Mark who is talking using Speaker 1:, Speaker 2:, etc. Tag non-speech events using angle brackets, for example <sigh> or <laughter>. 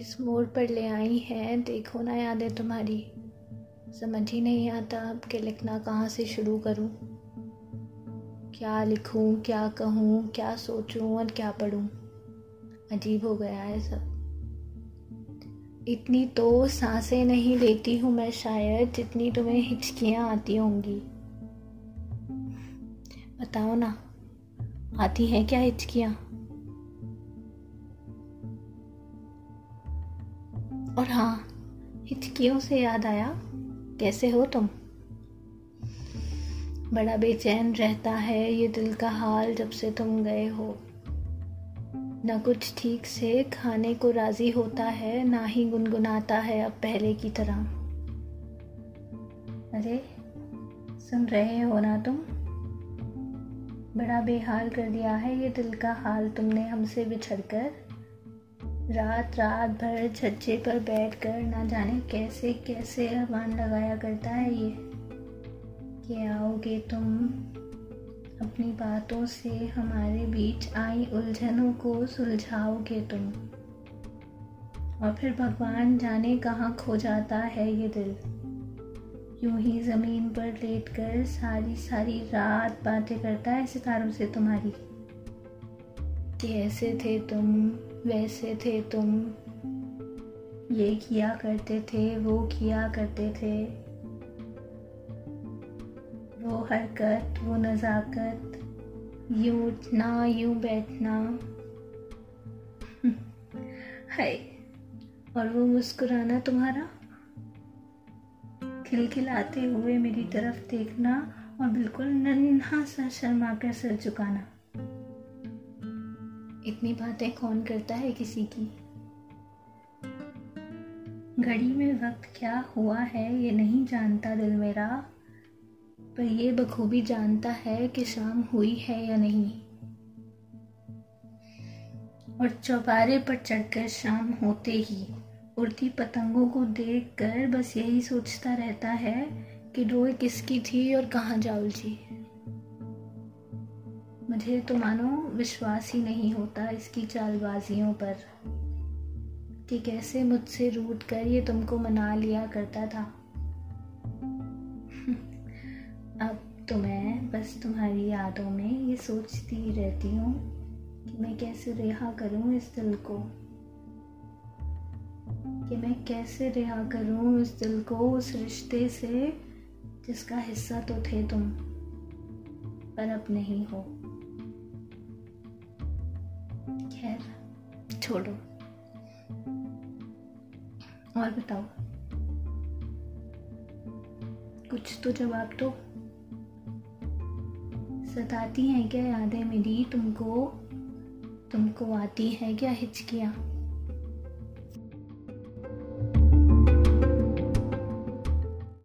Speaker 1: इस मोड़ पर ले आई है, देखो ना यादें तुम्हारी। समझ ही नहीं आता अब कि लिखना कहाँ से शुरू करूँ। क्या लिखूँ, क्या कहूँ, क्या सोचूँ और क्या पढ़ूँ। अजीब हो गया है सब। इतनी तो साँसें नहीं लेती हूँ मैं शायद, जितनी तुम्हें हिचकियाँ आती होंगी। बताओ ना, आती हैं क्या हिचकियाँ? और हाँ हिचकियों से याद आया, कैसे हो तुम? बड़ा बेचैन रहता है ये दिल का हाल जब से तुम गए हो। ना कुछ ठीक से खाने को राज़ी होता है, ना ही गुनगुनाता है अब पहले की तरह। अरे, सुन रहे हो ना तुम? बड़ा बेहाल कर दिया है ये दिल का हाल तुमने हमसे बिछड़कर। रात रात भर छज्जे पर बैठकर ना जाने कैसे कैसे अरमान लगाया करता है ये? कि आओगे तुम? अपनी बातों से हमारे बीच आई उलझनों को सुलझाओगे तुम। और फिर भगवान जाने कहाँ खो जाता है ये दिल? यूँ ही ज़मीन पर लेट कर सारी सारी रात बातें करता है सितारों से तुम्हारी। कि ऐसे थे तुम वैसे थे तुम। ये किया करते थे, वो किया करते थे। वो हरकत, वो नज़ाकत, यूँ उठना, यूँ बैठना। <laughs> है और वो मुस्कुराना तुम्हारा? खिलखिलाते हुए मेरी तरफ़ देखना और बिल्कुल नन्हा सा शर्मा कर सर झुकाना। इतनी बातें कौन करता है किसी की? घड़ी में वक्त क्या हुआ है ये नहीं जानता दिल मेरा, पर ये बखूबी जानता है कि शाम हुई है या नहीं। और चौबारे पर चढ़कर शाम होते ही उड़ती पतंगों को देखकर बस यही सोचता रहता है कि रोए किसकी थी और कहाँ जा। उलझी मुझे तो मानो विश्वास ही नहीं होता इसकी चालबाजियों पर कि कैसे मुझसे रूट कर ये तुमको मना लिया करता था। <laughs> अब तो मैं बस तुम्हारी यादों में ये सोचती रहती हूँ कि मैं कैसे रिहा करूँ इस दिल को। कि मैं कैसे रिहा करूँ इस दिल को उस रिश्ते से जिसका हिस्सा तो थे तुम, पर अब नहीं हो। खैर, छोड़ो। और बताओ। कुछ तो जवाब तो सताती हैं क्या यादें मेरी तुमको? तुमको आती है क्या हिचकियाँ?